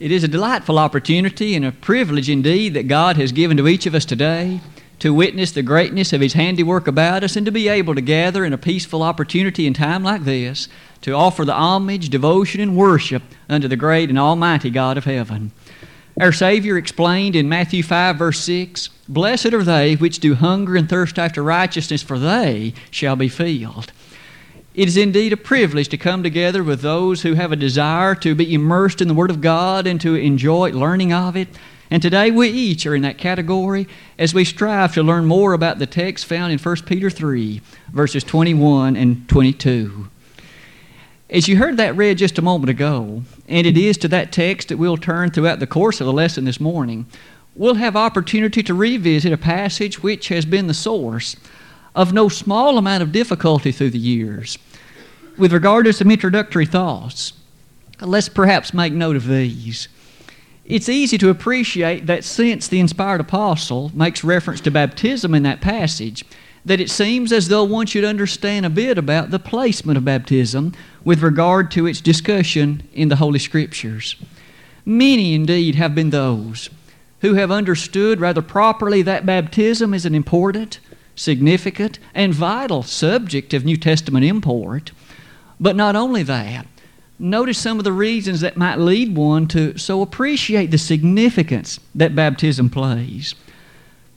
It is a delightful opportunity and a privilege indeed that God has given to each of us today to witness the greatness of His handiwork about us and to be able to gather in a peaceful opportunity in time like this to offer the homage, devotion, and worship unto the great and almighty God of heaven. Our Savior explained in Matthew 5, verse 6 Blessed are they which do hunger and thirst after righteousness, for they shall be filled. It is indeed a privilege to come together with those who have a desire to be immersed in the Word of God and to enjoy learning of it. And today we each are in that category as we strive to learn more about the text found in 1 Peter 3, verses 21 and 22. As you heard that read just a moment ago, and it is to that text that we'll turn throughout the course of the lesson this morning, we'll have opportunity to revisit a passage which has been the source of no small amount of difficulty through the years with regard to some introductory thoughts, let's perhaps make note of these. It's easy to appreciate that since the inspired apostle makes reference to baptism in that passage, that it seems as though one should understand a bit about the placement of baptism with regard to its discussion in the Holy Scriptures. Many indeed have been those who have understood rather properly that baptism is an important, significant, and vital subject of New Testament import but not only that, notice some of the reasons that might lead one to so appreciate the significance that baptism plays.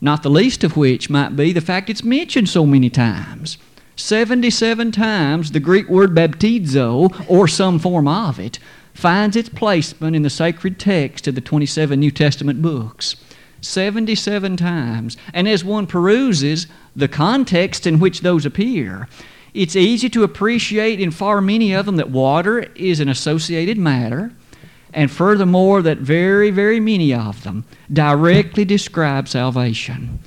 Not the least of which might be the fact it's mentioned so many times. 77 times the Greek word baptizo, or some form of it, finds its placement in the sacred text of the 27 New Testament books. 77 times. And as one peruses the context in which those appear, it's easy to appreciate in far many of them that water is an associated matter, and furthermore, that very, very many of them directly describe salvation.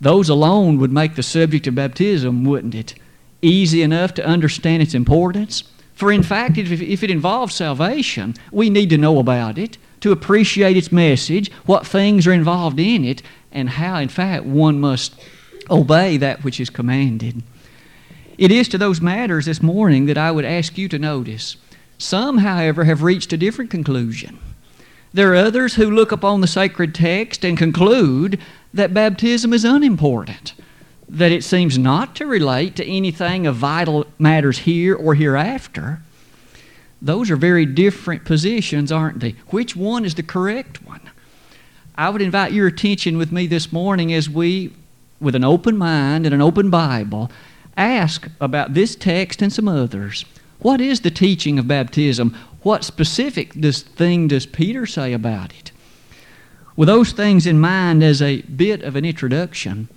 Those alone would make the subject of baptism, wouldn't it? Easy enough to understand its importance. For in fact, if, if it involves salvation, we need to know about it, to appreciate its message, what things are involved in it, and how, in fact, one must obey that which is commanded. It is to those matters this morning that I would ask you to notice. Some, however, have reached a different conclusion. There are others who look upon the sacred text and conclude that baptism is unimportant, that it seems not to relate to anything of vital matters here or hereafter. Those are very different positions, aren't they? Which one is the correct one? I would invite your attention with me this morning as we, with an open mind and an open Bible, ask about this text and some others. What is the teaching of baptism? What specific this thing does Peter say about it? With those things in mind as a bit of an introduction,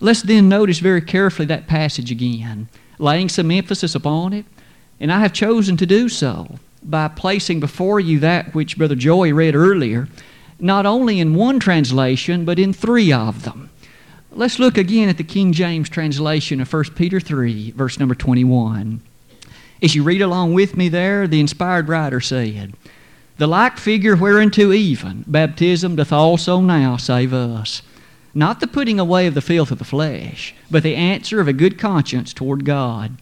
let's then notice very carefully that passage again, laying some emphasis upon it. And I have chosen to do so by placing before you that which Brother Joey read earlier, not only in one translation, but in three of them. Let's look again at the King James translation of 1 Peter 3, verse number 21. As you read along with me there, the inspired writer said, The like figure whereunto even baptism doth also now save us, not the putting away of the filth of the flesh, but the answer of a good conscience toward God,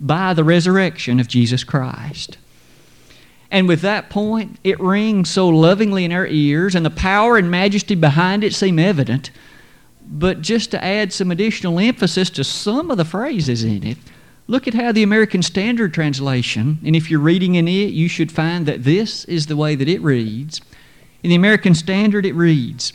by the resurrection of Jesus Christ. And with that point, it rings so lovingly in our ears, and the power and majesty behind it seem evident but just to add some additional emphasis to some of the phrases in it, look at how the American Standard Translation, and if you're reading in it, you should find that this is the way that it reads. In the American Standard, it reads,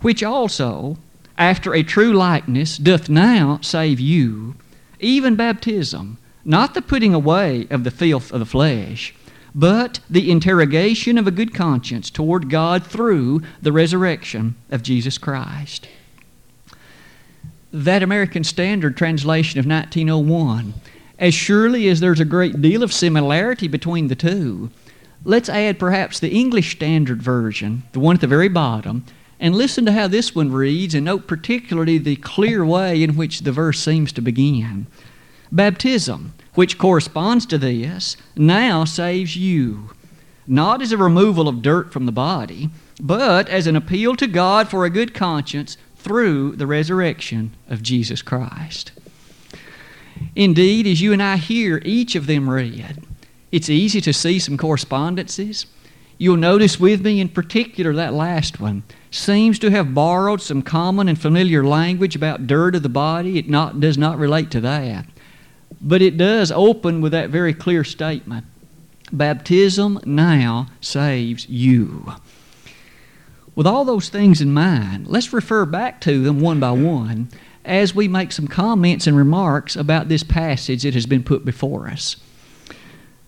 Which also, after a true likeness, doth now save you, even baptism, not the putting away of the filth of the flesh, but the interrogation of a good conscience toward God through the resurrection of Jesus Christ that American Standard translation of 1901. As surely as there's a great deal of similarity between the two, let's add perhaps the English Standard Version, the one at the very bottom, and listen to how this one reads and note particularly the clear way in which the verse seems to begin. Baptism, which corresponds to this, now saves you, not as a removal of dirt from the body, but as an appeal to God for a good conscience through the resurrection of Jesus Christ. Indeed, as you and I hear each of them read, it's easy to see some correspondences. You'll notice with me in particular that last one seems to have borrowed some common and familiar language about dirt of the body. It not, does not relate to that. But it does open with that very clear statement Baptism now saves you. With all those things in mind, let's refer back to them one by one as we make some comments and remarks about this passage that has been put before us.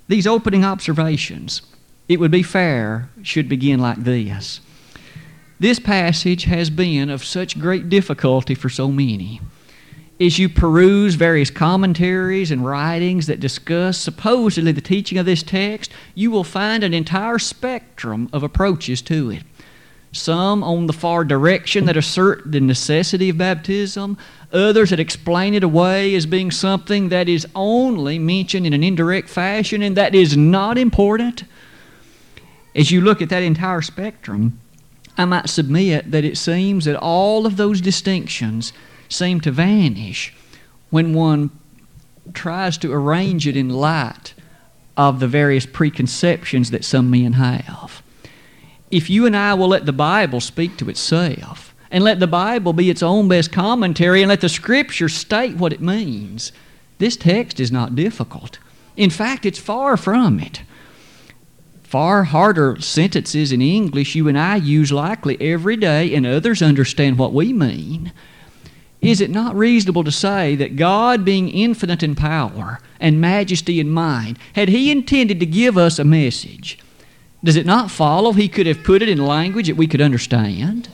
These opening observations, it would be fair, should begin like this. This passage has been of such great difficulty for so many. As you peruse various commentaries and writings that discuss supposedly the teaching of this text, you will find an entire spectrum of approaches to it. Some on the far direction that assert the necessity of baptism, others that explain it away as being something that is only mentioned in an indirect fashion and that is not important. As you look at that entire spectrum, I might submit that it seems that all of those distinctions seem to vanish when one tries to arrange it in light of the various preconceptions that some men have. If you and I will let the Bible speak to itself, and let the Bible be its own best commentary, and let the Scripture state what it means, this text is not difficult. In fact, it's far from it far harder sentences in English you and I use likely every day, and others understand what we mean. Is it not reasonable to say that God, being infinite in power and majesty in mind, had He intended to give us a message? Does it not follow He could have put it in language that we could understand?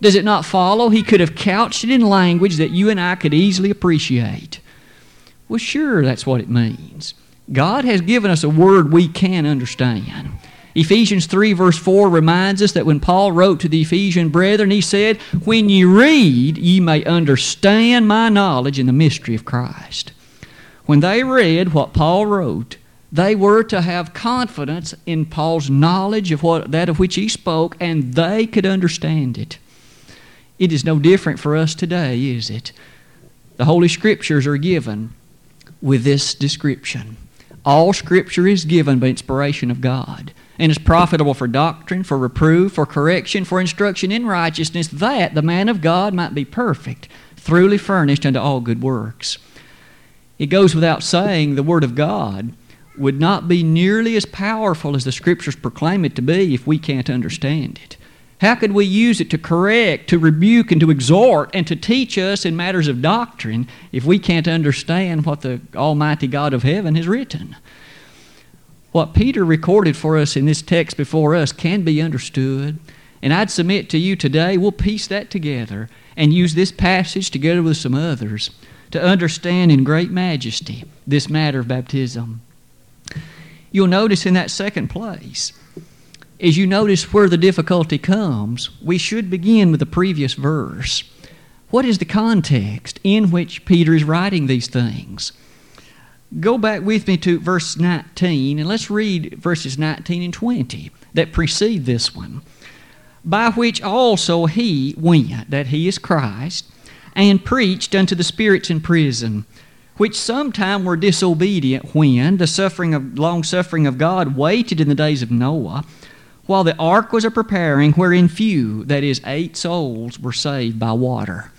Does it not follow He could have couched it in language that you and I could easily appreciate? Well, sure, that's what it means. God has given us a word we can understand. Ephesians 3, verse 4 reminds us that when Paul wrote to the Ephesian brethren, he said, When ye read, ye may understand my knowledge in the mystery of Christ. When they read what Paul wrote, they were to have confidence in Paul's knowledge of what, that of which he spoke, and they could understand it. It is no different for us today, is it? The Holy Scriptures are given with this description. All Scripture is given by inspiration of God, and is profitable for doctrine, for reproof, for correction, for instruction in righteousness, that the man of God might be perfect, thoroughly furnished unto all good works. It goes without saying the Word of God would not be nearly as powerful as the Scriptures proclaim it to be if we can't understand it. How could we use it to correct, to rebuke, and to exhort, and to teach us in matters of doctrine if we can't understand what the Almighty God of heaven has written? What Peter recorded for us in this text before us can be understood, and I'd submit to you today we'll piece that together and use this passage together with some others to understand in great majesty this matter of baptism. You'll notice in that second place as you notice where the difficulty comes, we should begin with the previous verse. What is the context in which Peter is writing these things? Go back with me to verse 19 and let's read verses 19 and 20 that precede this one. By which also he went, that he is Christ, and preached unto the spirits in prison, which sometime were disobedient when the suffering of long suffering of God waited in the days of Noah while the ark was a preparing, wherein few, that is, eight souls, were saved by water.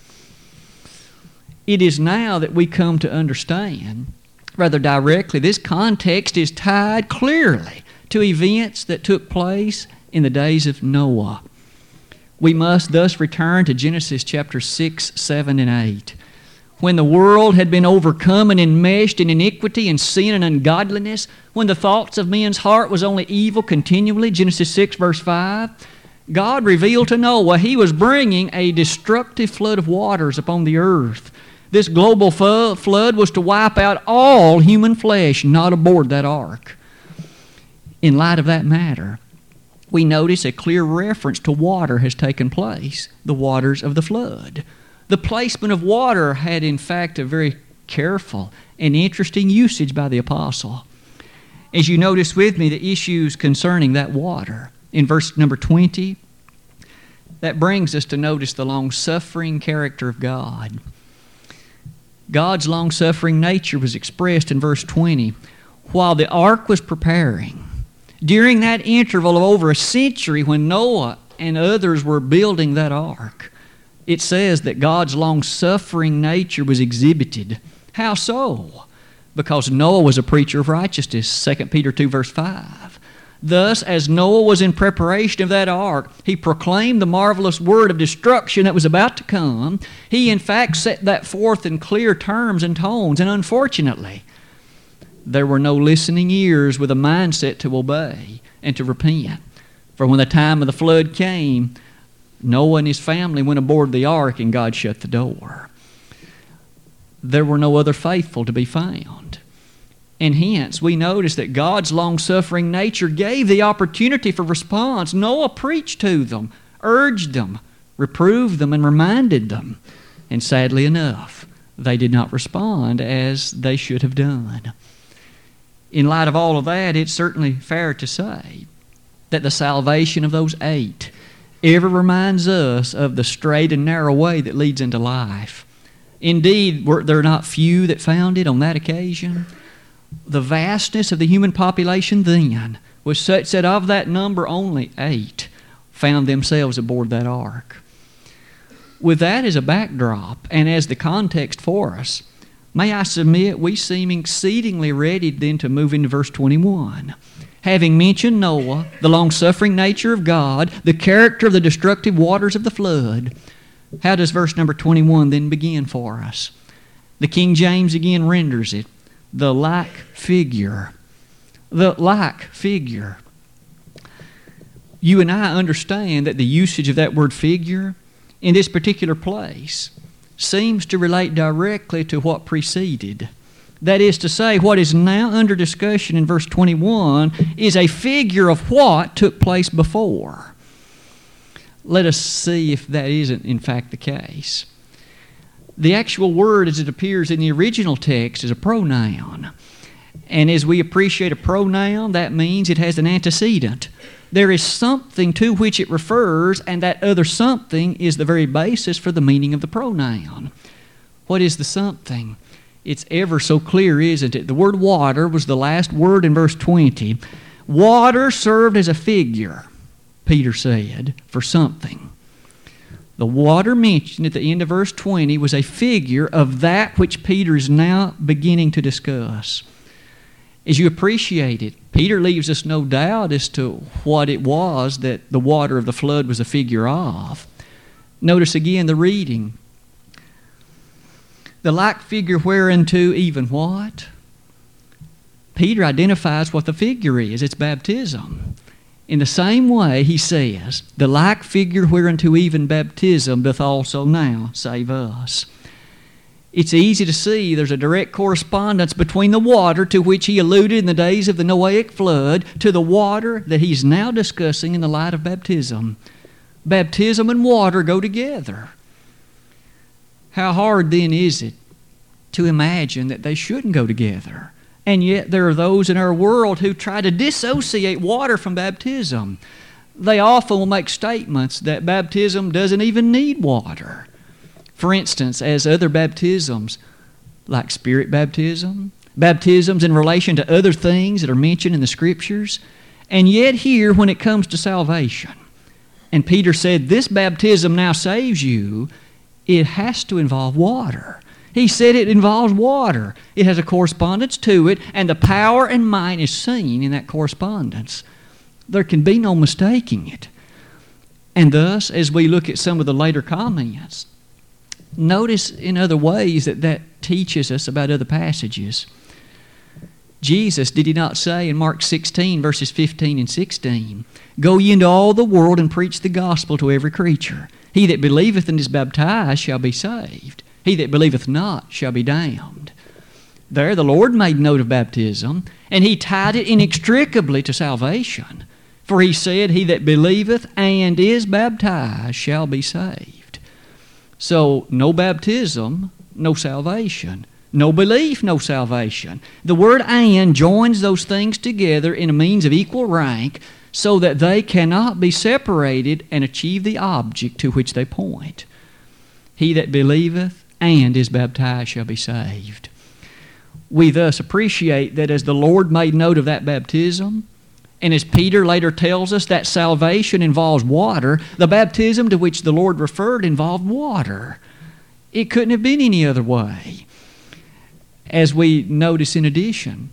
It is now that we come to understand, rather directly, this context is tied clearly to events that took place in the days of Noah. We must thus return to Genesis chapter 6, 7, and 8 when the world had been overcome and enmeshed in iniquity and sin and ungodliness, when the thoughts of men's heart was only evil continually, Genesis 6, verse 5, God revealed to Noah he was bringing a destructive flood of waters upon the earth. This global flood was to wipe out all human flesh not aboard that ark. In light of that matter, we notice a clear reference to water has taken place the waters of the flood. The placement of water had, in fact, a very careful and interesting usage by the apostle. As you notice with me, the issues concerning that water in verse number 20, that brings us to notice the long suffering character of God. God's long suffering nature was expressed in verse 20. While the ark was preparing, During that interval of over a century when Noah and others were building that ark, it says that God's long suffering nature was exhibited. How so? Because Noah was a preacher of righteousness, 2 Peter 2, verse 5. Thus, as Noah was in preparation of that ark, he proclaimed the marvelous word of destruction that was about to come. He, in fact, set that forth in clear terms and tones, and unfortunately, there were no listening ears with a mindset to obey and to repent. For when the time of the flood came, Noah and his family went aboard the ark and God shut the door. There were no other faithful to be found. And hence, we notice that God's long suffering nature gave the opportunity for response. Noah preached to them, urged them, reproved them, and reminded them. And sadly enough, they did not respond as they should have done. In light of all of that, it's certainly fair to say that the salvation of those eight ever reminds us of the straight and narrow way that leads into life. Indeed, were there not few that found it on that occasion? The vastness of the human population then was such that of that number only eight found themselves aboard that ark. With that as a backdrop and as the context for us, may I submit we seem exceedingly ready then to move into verse 21 having mentioned Noah, the long suffering nature of God, the character of the destructive waters of the flood, how does verse number 21 then begin for us? The King James again renders it the like figure. The like figure. You and I understand that the usage of that word figure in this particular place seems to relate directly to what preceded. That is to say, what is now under discussion in verse 21 is a figure of what took place before. Let us see if that isn't, in fact, the case. The actual word as it appears in the original text is a pronoun. And as we appreciate a pronoun, that means it has an antecedent. There is something to which it refers, and that other something is the very basis for the meaning of the pronoun. What is the something? It's ever so clear, isn't it? The word water was the last word in verse 20. Water served as a figure, Peter said, for something. The water mentioned at the end of verse 20 was a figure of that which Peter is now beginning to discuss. As you appreciate it, Peter leaves us no doubt as to what it was that the water of the flood was a figure of. Notice again the reading the like figure whereunto even what? Peter identifies what the figure is it's baptism. In the same way, he says, The like figure whereunto even baptism doth also now save us. It's easy to see there's a direct correspondence between the water to which he alluded in the days of the Noahic flood to the water that he's now discussing in the light of baptism. Baptism and water go together. How hard then is it to imagine that they shouldn't go together? And yet there are those in our world who try to dissociate water from baptism. They often will make statements that baptism doesn't even need water. For instance, as other baptisms, like spirit baptism, baptisms in relation to other things that are mentioned in the scriptures, and yet here when it comes to salvation, and Peter said, This baptism now saves you, it has to involve water. He said it involves water. It has a correspondence to it, and the power and might is seen in that correspondence. There can be no mistaking it. And thus, as we look at some of the later comments, notice in other ways that that teaches us about other passages. Jesus, did he not say in Mark 16, verses 15 and 16, Go ye into all the world and preach the gospel to every creature. He that believeth and is baptized shall be saved. He that believeth not shall be damned. There, the Lord made note of baptism, and He tied it inextricably to salvation. For He said, He that believeth and is baptized shall be saved. So, no baptism, no salvation. No belief, no salvation. The word and joins those things together in a means of equal rank so that they cannot be separated and achieve the object to which they point. He that believeth and is baptized shall be saved. We thus appreciate that as the Lord made note of that baptism, And as Peter later tells us, that salvation involves water. The baptism to which the Lord referred involved water. It couldn't have been any other way. As we notice in addition,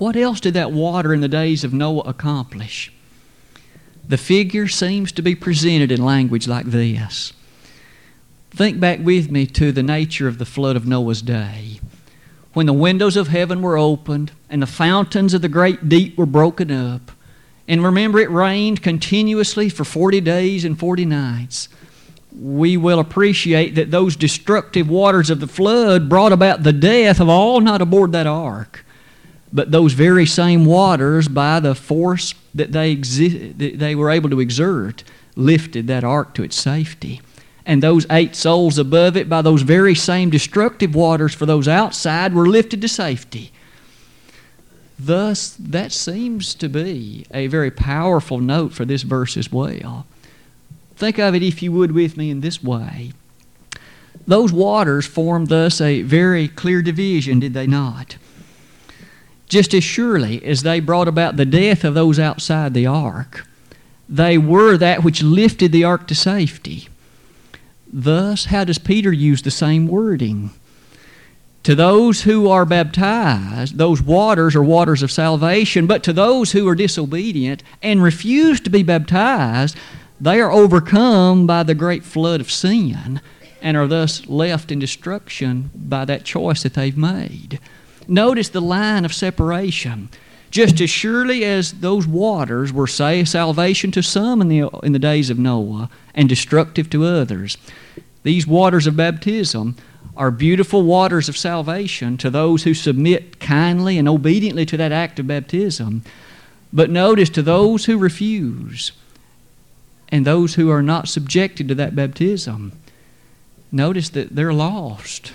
what else did that water in the days of Noah accomplish? The figure seems to be presented in language like this. Think back with me to the nature of the flood of Noah's day. When the windows of heaven were opened and the fountains of the great deep were broken up, and remember it rained continuously for 40 days and 40 nights, we will appreciate that those destructive waters of the flood brought about the death of all not aboard that ark. But those very same waters, by the force that they, exi- that they were able to exert, lifted that ark to its safety and those eight souls above it by those very same destructive waters for those outside were lifted to safety. Thus, that seems to be a very powerful note for this verse as well. Think of it, if you would, with me in this way. Those waters formed thus a very clear division, did they not? Just as surely as they brought about the death of those outside the ark, they were that which lifted the ark to safety. Thus, how does Peter use the same wording? To those who are baptized, those waters are waters of salvation, but to those who are disobedient and refuse to be baptized, they are overcome by the great flood of sin and are thus left in destruction by that choice that they've made. Notice the line of separation. Just as surely as those waters were say salvation to some in the, in the days of Noah and destructive to others, these waters of baptism are beautiful waters of salvation to those who submit kindly and obediently to that act of baptism. But notice to those who refuse and those who are not subjected to that baptism, notice that they're lost.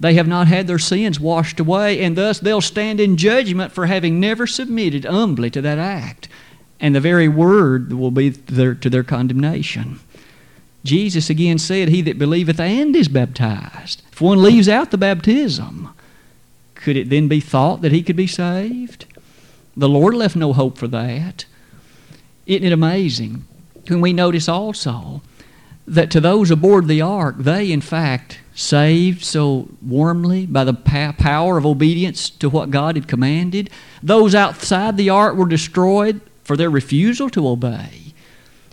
They have not had their sins washed away, and thus they'll stand in judgment for having never submitted humbly to that act. And the very word will be their, to their condemnation. Jesus again said, He that believeth and is baptized. If one leaves out the baptism, could it then be thought that he could be saved? The Lord left no hope for that. Isn't it amazing? When we notice also that to those aboard the ark, they in fact saved so warmly by the power of obedience to what God had commanded. Those outside the ark were destroyed for their refusal to obey.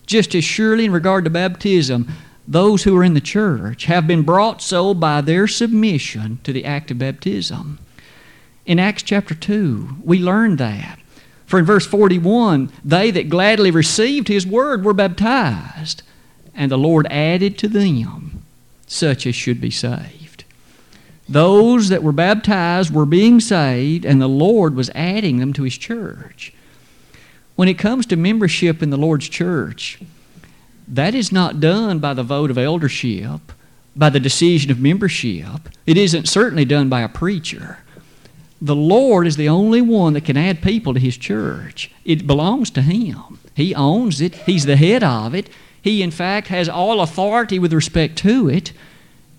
Just as surely in regard to baptism, those who are in the church have been brought so by their submission to the act of baptism. In Acts chapter 2, we learn that. For in verse 41, they that gladly received his word were baptized, and the Lord added to them such as should be saved. Those that were baptized were being saved, and the Lord was adding them to his church. When it comes to membership in the Lord's church, that is not done by the vote of eldership, by the decision of membership. It isn't certainly done by a preacher. The Lord is the only one that can add people to His church. It belongs to Him. He owns it, He's the head of it. He, in fact, has all authority with respect to it.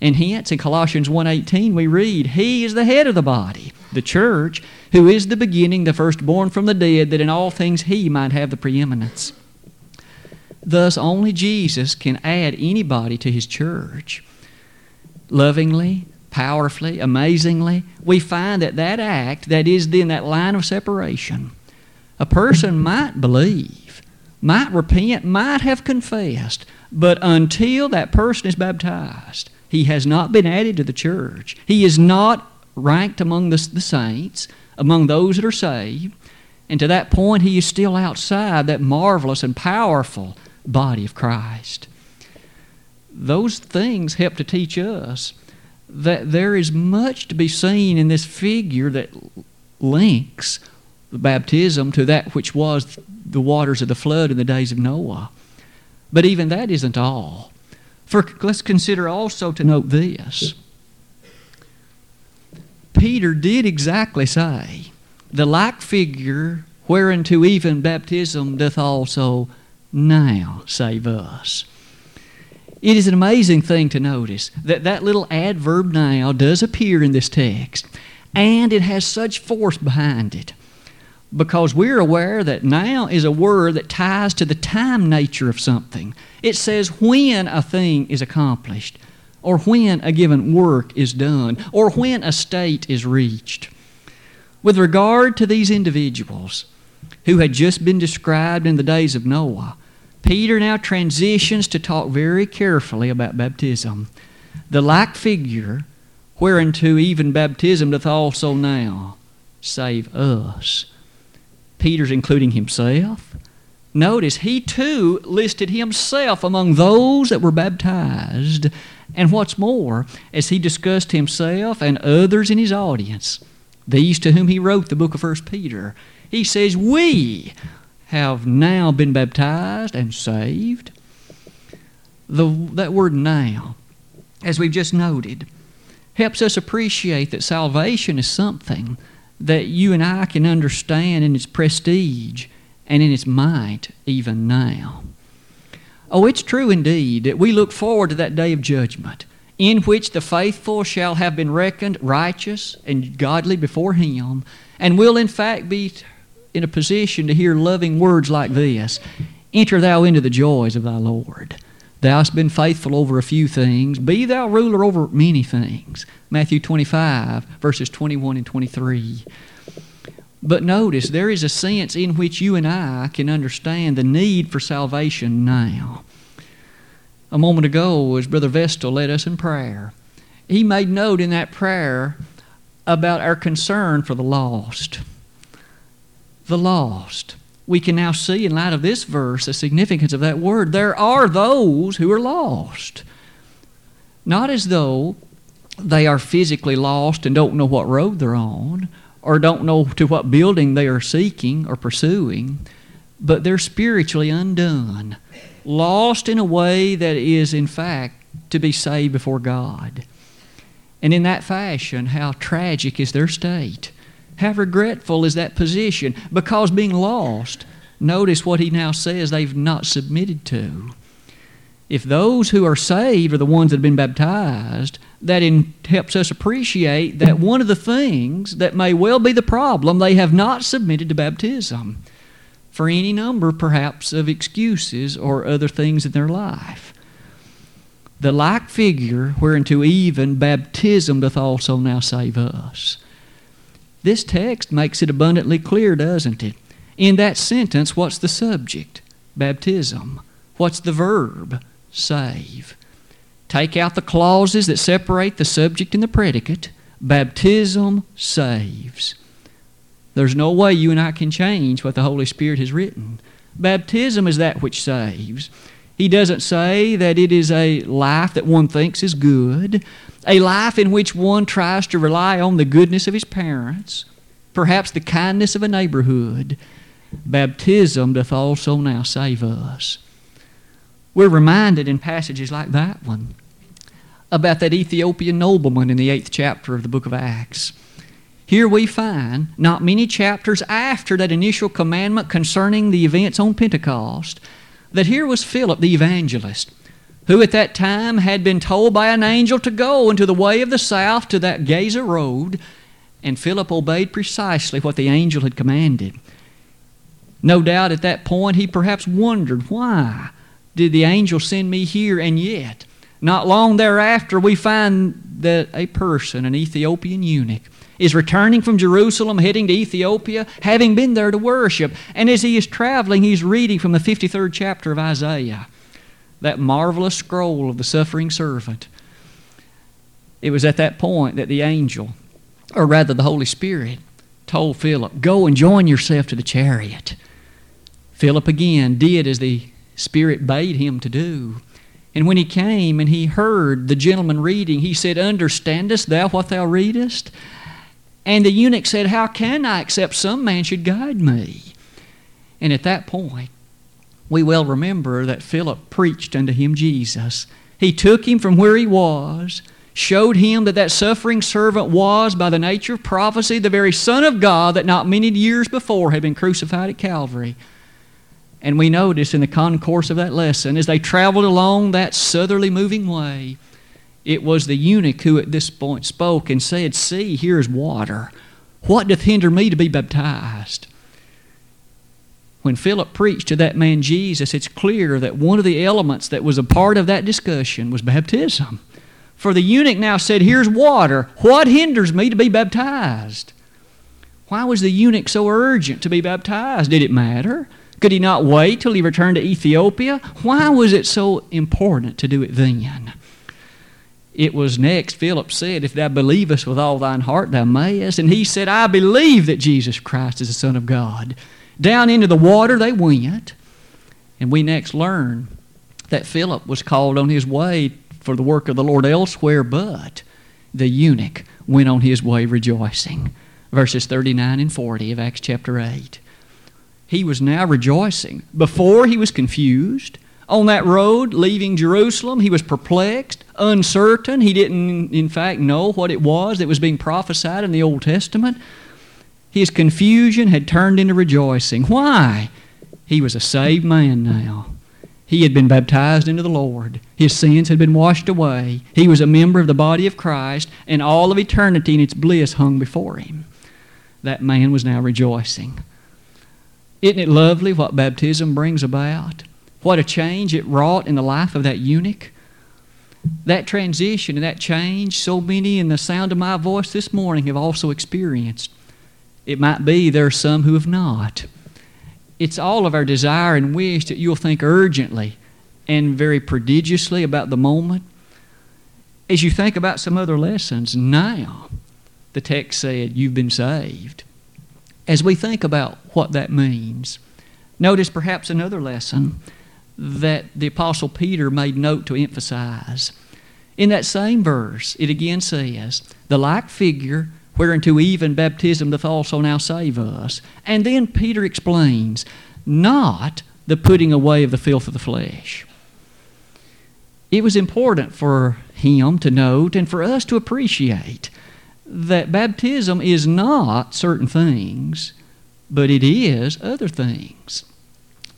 And hence, in Colossians 1.18, we read, He is the head of the body, the church, who is the beginning, the firstborn from the dead, that in all things He might have the preeminence. Thus, only Jesus can add anybody to His church. Lovingly, powerfully, amazingly, we find that that act, that is then that line of separation, a person might believe, might repent, might have confessed, but until that person is baptized, he has not been added to the church. He is not ranked among the, the saints, among those that are saved. And to that point, he is still outside that marvelous and powerful body of Christ. Those things help to teach us that there is much to be seen in this figure that links baptism to that which was the waters of the flood in the days of Noah. But even that isn't all. For let's consider also to note this. Peter did exactly say, The like figure whereunto even baptism doth also now save us. It is an amazing thing to notice that that little adverb now does appear in this text, and it has such force behind it. Because we're aware that now is a word that ties to the time nature of something. It says when a thing is accomplished, or when a given work is done, or when a state is reached. With regard to these individuals who had just been described in the days of Noah, Peter now transitions to talk very carefully about baptism. The like figure whereunto even baptism doth also now save us. Peter's including himself. Notice he too listed himself among those that were baptized. And what's more, as he discussed himself and others in his audience, these to whom he wrote the book of 1 Peter, he says, We have now been baptized and saved. The, that word now, as we've just noted, helps us appreciate that salvation is something that you and I can understand in its prestige and in its might even now. Oh, it's true indeed that we look forward to that day of judgment in which the faithful shall have been reckoned righteous and godly before Him and will in fact be in a position to hear loving words like this Enter thou into the joys of thy Lord. Thou hast been faithful over a few things. Be thou ruler over many things. Matthew 25, verses 21 and 23. But notice, there is a sense in which you and I can understand the need for salvation now. A moment ago, as Brother Vestal led us in prayer, he made note in that prayer about our concern for the lost. The lost we can now see in light of this verse the significance of that word. There are those who are lost. Not as though they are physically lost and don't know what road they're on or don't know to what building they are seeking or pursuing, but they're spiritually undone, lost in a way that is, in fact, to be saved before God. And in that fashion, how tragic is their state. How regretful is that position? Because being lost, notice what he now says they've not submitted to. If those who are saved are the ones that have been baptized, that in, helps us appreciate that one of the things that may well be the problem, they have not submitted to baptism for any number, perhaps, of excuses or other things in their life. The like figure whereunto even baptism doth also now save us. This text makes it abundantly clear, doesn't it? In that sentence, what's the subject? Baptism. What's the verb? Save. Take out the clauses that separate the subject and the predicate. Baptism saves. There's no way you and I can change what the Holy Spirit has written. Baptism is that which saves. He doesn't say that it is a life that one thinks is good, a life in which one tries to rely on the goodness of his parents, perhaps the kindness of a neighborhood. Baptism doth also now save us. We're reminded in passages like that one about that Ethiopian nobleman in the eighth chapter of the book of Acts. Here we find, not many chapters after that initial commandment concerning the events on Pentecost, that here was Philip the evangelist, who at that time had been told by an angel to go into the way of the south to that Gaza road, and Philip obeyed precisely what the angel had commanded. No doubt at that point he perhaps wondered, why did the angel send me here? And yet, not long thereafter, we find that a person, an Ethiopian eunuch, is returning from Jerusalem, heading to Ethiopia, having been there to worship. And as he is traveling, he's reading from the 53rd chapter of Isaiah, that marvelous scroll of the suffering servant. It was at that point that the angel, or rather the Holy Spirit, told Philip, Go and join yourself to the chariot. Philip again did as the Spirit bade him to do. And when he came and he heard the gentleman reading, he said, Understandest thou what thou readest? And the eunuch said, How can I except some man should guide me? And at that point, we well remember that Philip preached unto him Jesus. He took him from where he was, showed him that that suffering servant was, by the nature of prophecy, the very Son of God that not many years before had been crucified at Calvary. And we notice in the concourse of that lesson, as they traveled along that southerly moving way, it was the eunuch who at this point spoke and said, See, here is water. What doth hinder me to be baptized? when Philip preached to that man Jesus, it's clear that one of the elements that was a part of that discussion was baptism. For the eunuch now said, Here's water. What hinders me to be baptized? Why was the eunuch so urgent to be baptized? Did it matter? Could he not wait till he returned to Ethiopia? Why was it so important to do it then? It was next, Philip said, If thou believest with all thine heart, thou mayest. And he said, I believe that Jesus Christ is the Son of God. Down into the water they went. And we next learn that Philip was called on his way for the work of the Lord elsewhere, but the eunuch went on his way rejoicing. Verses 39 and 40 of Acts chapter 8. He was now rejoicing. Before he was confused. On that road leaving Jerusalem, he was perplexed, uncertain. He didn't, in fact, know what it was that was being prophesied in the Old Testament. His confusion had turned into rejoicing. Why? He was a saved man now. He had been baptized into the Lord. His sins had been washed away. He was a member of the body of Christ, and all of eternity and its bliss hung before him. That man was now rejoicing. Isn't it lovely what baptism brings about? What a change it wrought in the life of that eunuch. That transition and that change, so many in the sound of my voice this morning have also experienced. It might be there are some who have not. It's all of our desire and wish that you'll think urgently and very prodigiously about the moment. As you think about some other lessons, now the text said, You've been saved. As we think about what that means, notice perhaps another lesson that the Apostle Peter made note to emphasize. In that same verse, it again says, The like figure whereunto even baptism doth also now save us. And then Peter explains, not the putting away of the filth of the flesh. It was important for him to note and for us to appreciate that baptism is not certain things, but it is other things.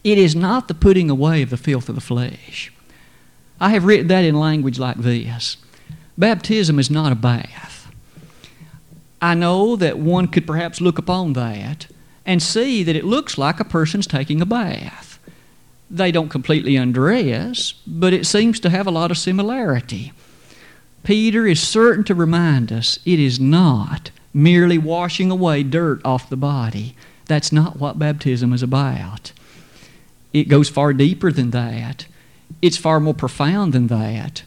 It is not the putting away of the filth of the flesh. I have written that in language like this Baptism is not a bath. I know that one could perhaps look upon that and see that it looks like a person's taking a bath. They don't completely undress, but it seems to have a lot of similarity. Peter is certain to remind us it is not merely washing away dirt off the body. That's not what baptism is about. It goes far deeper than that, it's far more profound than that.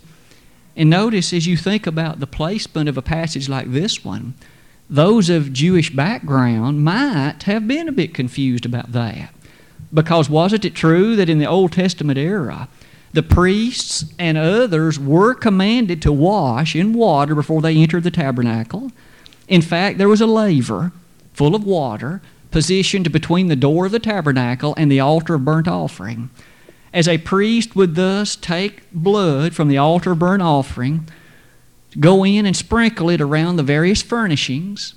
And notice as you think about the placement of a passage like this one, those of Jewish background might have been a bit confused about that. Because wasn't it true that in the Old Testament era, the priests and others were commanded to wash in water before they entered the tabernacle? In fact, there was a laver full of water positioned between the door of the tabernacle and the altar of burnt offering. As a priest would thus take blood from the altar of burnt offering, go in and sprinkle it around the various furnishings,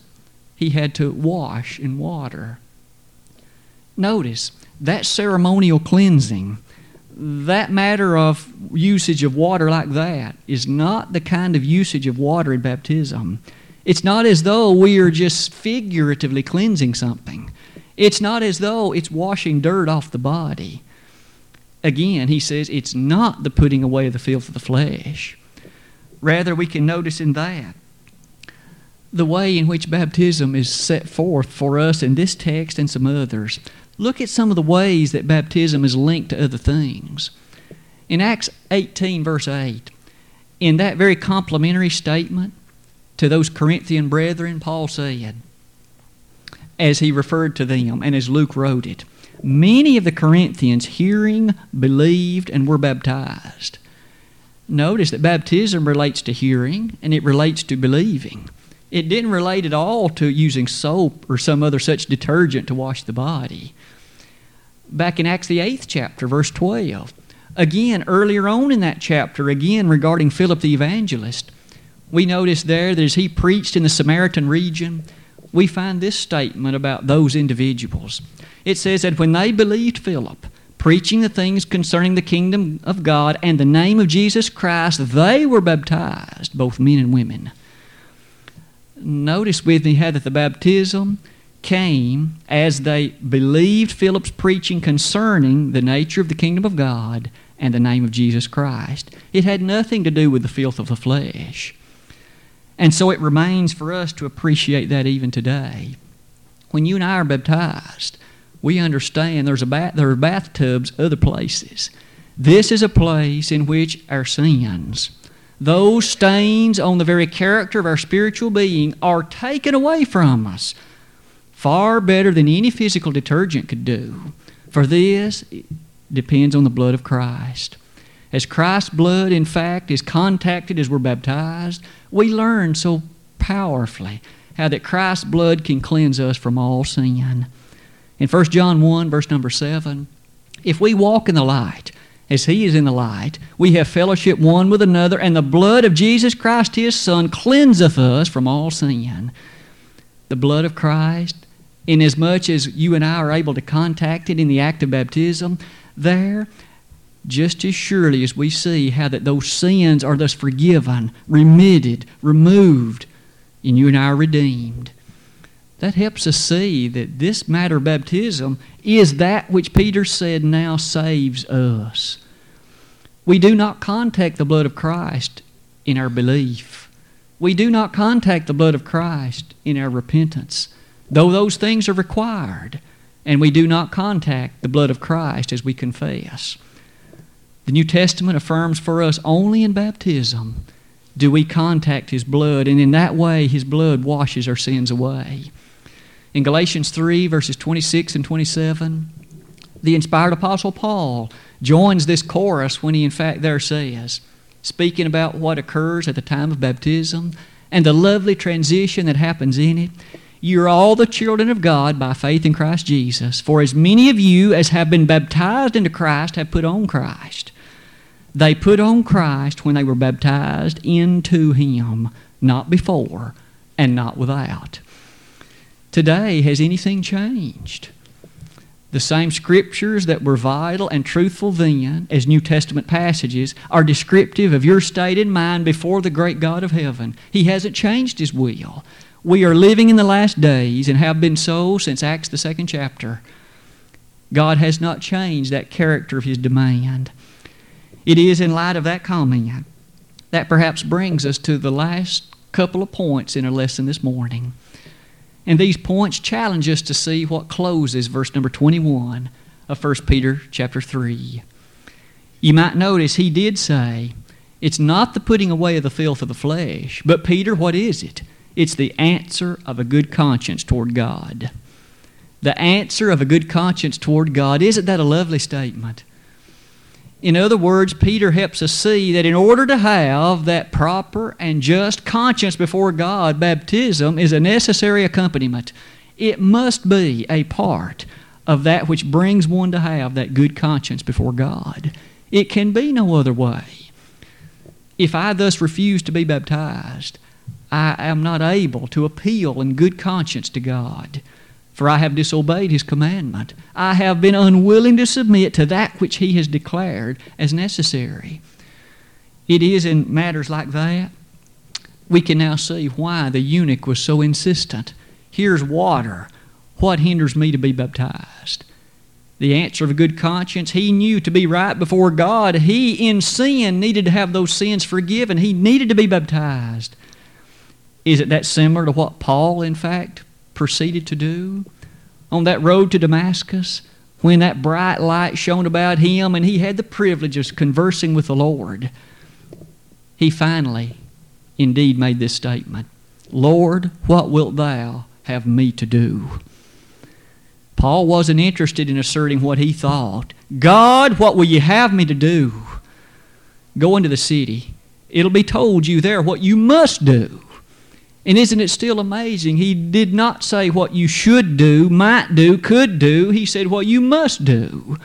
he had to wash in water. Notice that ceremonial cleansing, that matter of usage of water like that, is not the kind of usage of water in baptism. It's not as though we are just figuratively cleansing something. It's not as though it's washing dirt off the body. Again, he says it's not the putting away of the filth of the flesh. Rather, we can notice in that the way in which baptism is set forth for us in this text and some others. Look at some of the ways that baptism is linked to other things. In Acts 18, verse 8, in that very complimentary statement to those Corinthian brethren, Paul said, as he referred to them and as Luke wrote it, many of the Corinthians hearing believed and were baptized. Notice that baptism relates to hearing and it relates to believing. It didn't relate at all to using soap or some other such detergent to wash the body. Back in Acts the 8th chapter, verse 12, again, earlier on in that chapter, again regarding Philip the evangelist, we notice there that as he preached in the Samaritan region, we find this statement about those individuals. It says that when they believed Philip, preaching the things concerning the kingdom of God and the name of Jesus Christ, they were baptized, both men and women. Notice with me how that the baptism came as they believed Philip's preaching concerning the nature of the kingdom of God and the name of Jesus Christ. It had nothing to do with the filth of the flesh. And so it remains for us to appreciate that even today. When you and I are baptized, we understand there's a there are bathtubs other places. This is a place in which our sins, those stains on the very character of our spiritual being, are taken away from us far better than any physical detergent could do. For this depends on the blood of Christ. As Christ's blood, in fact, is contacted as we're baptized, we learn so powerfully how that Christ's blood can cleanse us from all sin. In 1 John 1, verse number 7, if we walk in the light, as he is in the light, we have fellowship one with another, and the blood of Jesus Christ, his Son, cleanseth us from all sin. The blood of Christ inasmuch as much as you and I are able to contact it in the act of baptism, there, just as surely as we see how that those sins are thus forgiven, remitted, removed, and you and I are redeemed. That helps us see that this matter of baptism is that which Peter said now saves us. We do not contact the blood of Christ in our belief. We do not contact the blood of Christ in our repentance though those things are required, and we do not contact the blood of Christ as we confess. The New Testament affirms for us only in baptism do we contact His blood, and in that way His blood washes our sins away. In Galatians 3, verses 26 and 27, the inspired Apostle Paul joins this chorus when he, in fact, there says, speaking about what occurs at the time of baptism and the lovely transition that happens in it, you are all the children of God by faith in Christ Jesus. For as many of you as have been baptized into Christ have put on Christ. They put on Christ when they were baptized into Him, not before and not without. Today, has anything changed? The same scriptures that were vital and truthful then as New Testament passages are descriptive of your state and mind before the great God of heaven. He hasn't changed His will. We are living in the last days and have been so since Acts, the second chapter. God has not changed that character of His demand. It is in light of that comment that perhaps brings us to the last couple of points in our lesson this morning. And these points challenge us to see what closes verse number 21 of 1 Peter chapter 3. You might notice he did say, It's not the putting away of the filth of the flesh, but Peter, what is it? It's the answer of a good conscience toward God. The answer of a good conscience toward God. Isn't that a lovely statement? In other words, Peter helps us see that in order to have that proper and just conscience before God, baptism is a necessary accompaniment. It must be a part of that which brings one to have that good conscience before God. It can be no other way. If I thus refuse to be baptized, I am not able to appeal in good conscience to God, for I have disobeyed His commandment. I have been unwilling to submit to that which He has declared as necessary. It is in matters like that we can now see why the eunuch was so insistent. Here's water. What hinders me to be baptized? The answer of a good conscience, he knew to be right before God, he in sin needed to have those sins forgiven. He needed to be baptized. Is it that similar to what Paul, in fact, proceeded to do on that road to Damascus when that bright light shone about him and he had the privilege of conversing with the Lord? He finally, indeed, made this statement Lord, what wilt thou have me to do? Paul wasn't interested in asserting what he thought. God, what will you have me to do? Go into the city. It'll be told you there what you must do. And isn't it still amazing? He did not say what you should do, might do, could do. He said what you must do.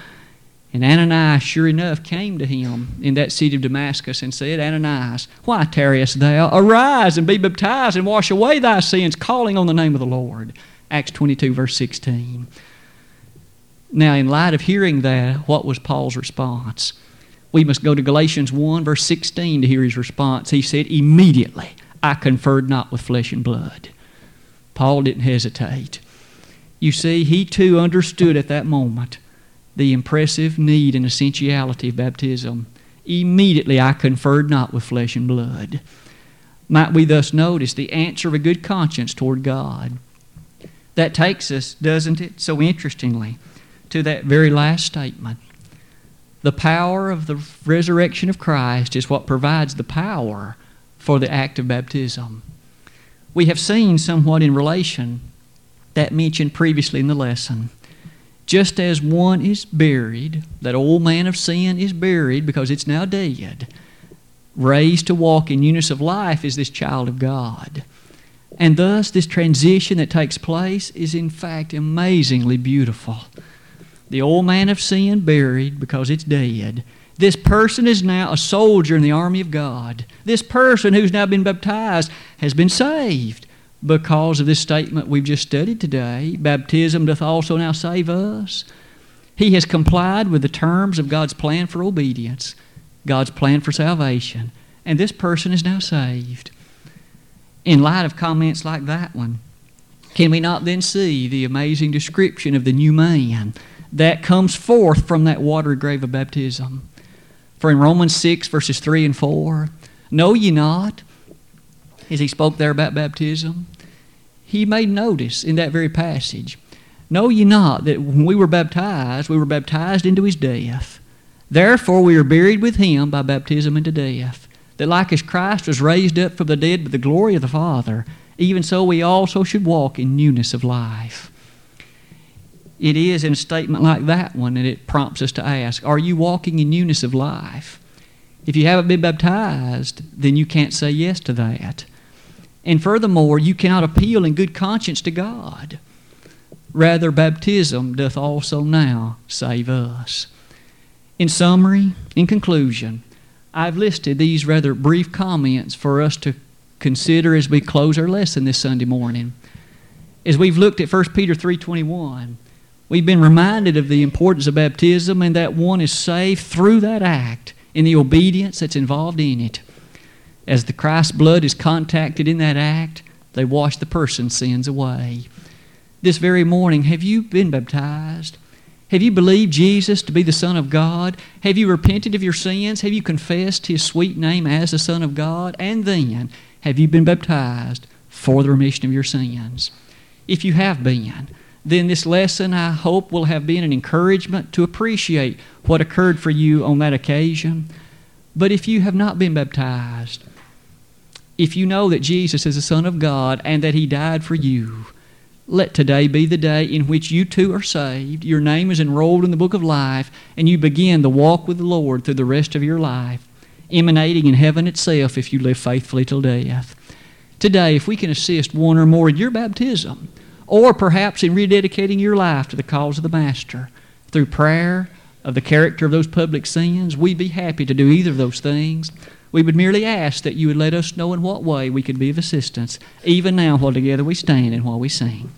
And Ananias, sure enough, came to him in that city of Damascus and said, Ananias, why tarriest thou? Arise and be baptized and wash away thy sins, calling on the name of the Lord. Acts 22, verse 16. Now, in light of hearing that, what was Paul's response? We must go to Galatians 1, verse 16 to hear his response. He said, Immediately I conferred not with flesh and blood. Paul didn't hesitate. You see, he too understood at that moment the impressive need and essentiality of baptism. Immediately I conferred not with flesh and blood. Might we thus notice the answer of a good conscience toward God? That takes us, doesn't it, so interestingly, to that very last statement. The power of the resurrection of Christ is what provides the power for the act of baptism. We have seen somewhat in relation that mentioned previously in the lesson. Just as one is buried, that old man of sin is buried because it's now dead, raised to walk in newness of life is this child of God. And thus, this transition that takes place is in fact amazingly beautiful. The old man of sin buried because it's dead. This person is now a soldier in the army of God. This person who's now been baptized has been saved because of this statement we've just studied today. Baptism doth also now save us. He has complied with the terms of God's plan for obedience, God's plan for salvation, and this person is now saved in light of comments like that one, can we not then see the amazing description of the new man that comes forth from that watery grave of baptism? For in Romans 6, verses 3 and 4, know ye not, as he spoke there about baptism, he made notice in that very passage, know ye not that when we were baptized, we were baptized into his death. Therefore we are buried with him by baptism into death that like as Christ was raised up from the dead by the glory of the Father, even so we also should walk in newness of life. It is in a statement like that one that it prompts us to ask Are you walking in newness of life? If you haven't been baptized, then you can't say yes to that. And furthermore, you cannot appeal in good conscience to God. Rather, baptism doth also now save us. In summary, in conclusion, I've listed these rather brief comments for us to consider as we close our lesson this Sunday morning. As we've looked at 1 Peter 3:21, we've been reminded of the importance of baptism and that one is saved through that act in the obedience that's involved in it. As the Christ's blood is contacted in that act, they wash the person's sins away. This very morning, have you been baptized? Have you believed Jesus to be the Son of God? Have you repented of your sins? Have you confessed His sweet name as the Son of God? And then, have you been baptized for the remission of your sins? If you have been, then this lesson, I hope, will have been an encouragement to appreciate what occurred for you on that occasion. But if you have not been baptized, if you know that Jesus is the Son of God and that He died for you, let today be the day in which you too are saved, your name is enrolled in the book of life, and you begin the walk with the Lord through the rest of your life, emanating in heaven itself if you live faithfully till death. Today, if we can assist one or more in your baptism, or perhaps in rededicating your life to the cause of the Master through prayer of the character of those public sins, we'd be happy to do either of those things. We would merely ask that you would let us know in what way we could be of assistance, even now while together we stand and while we sing.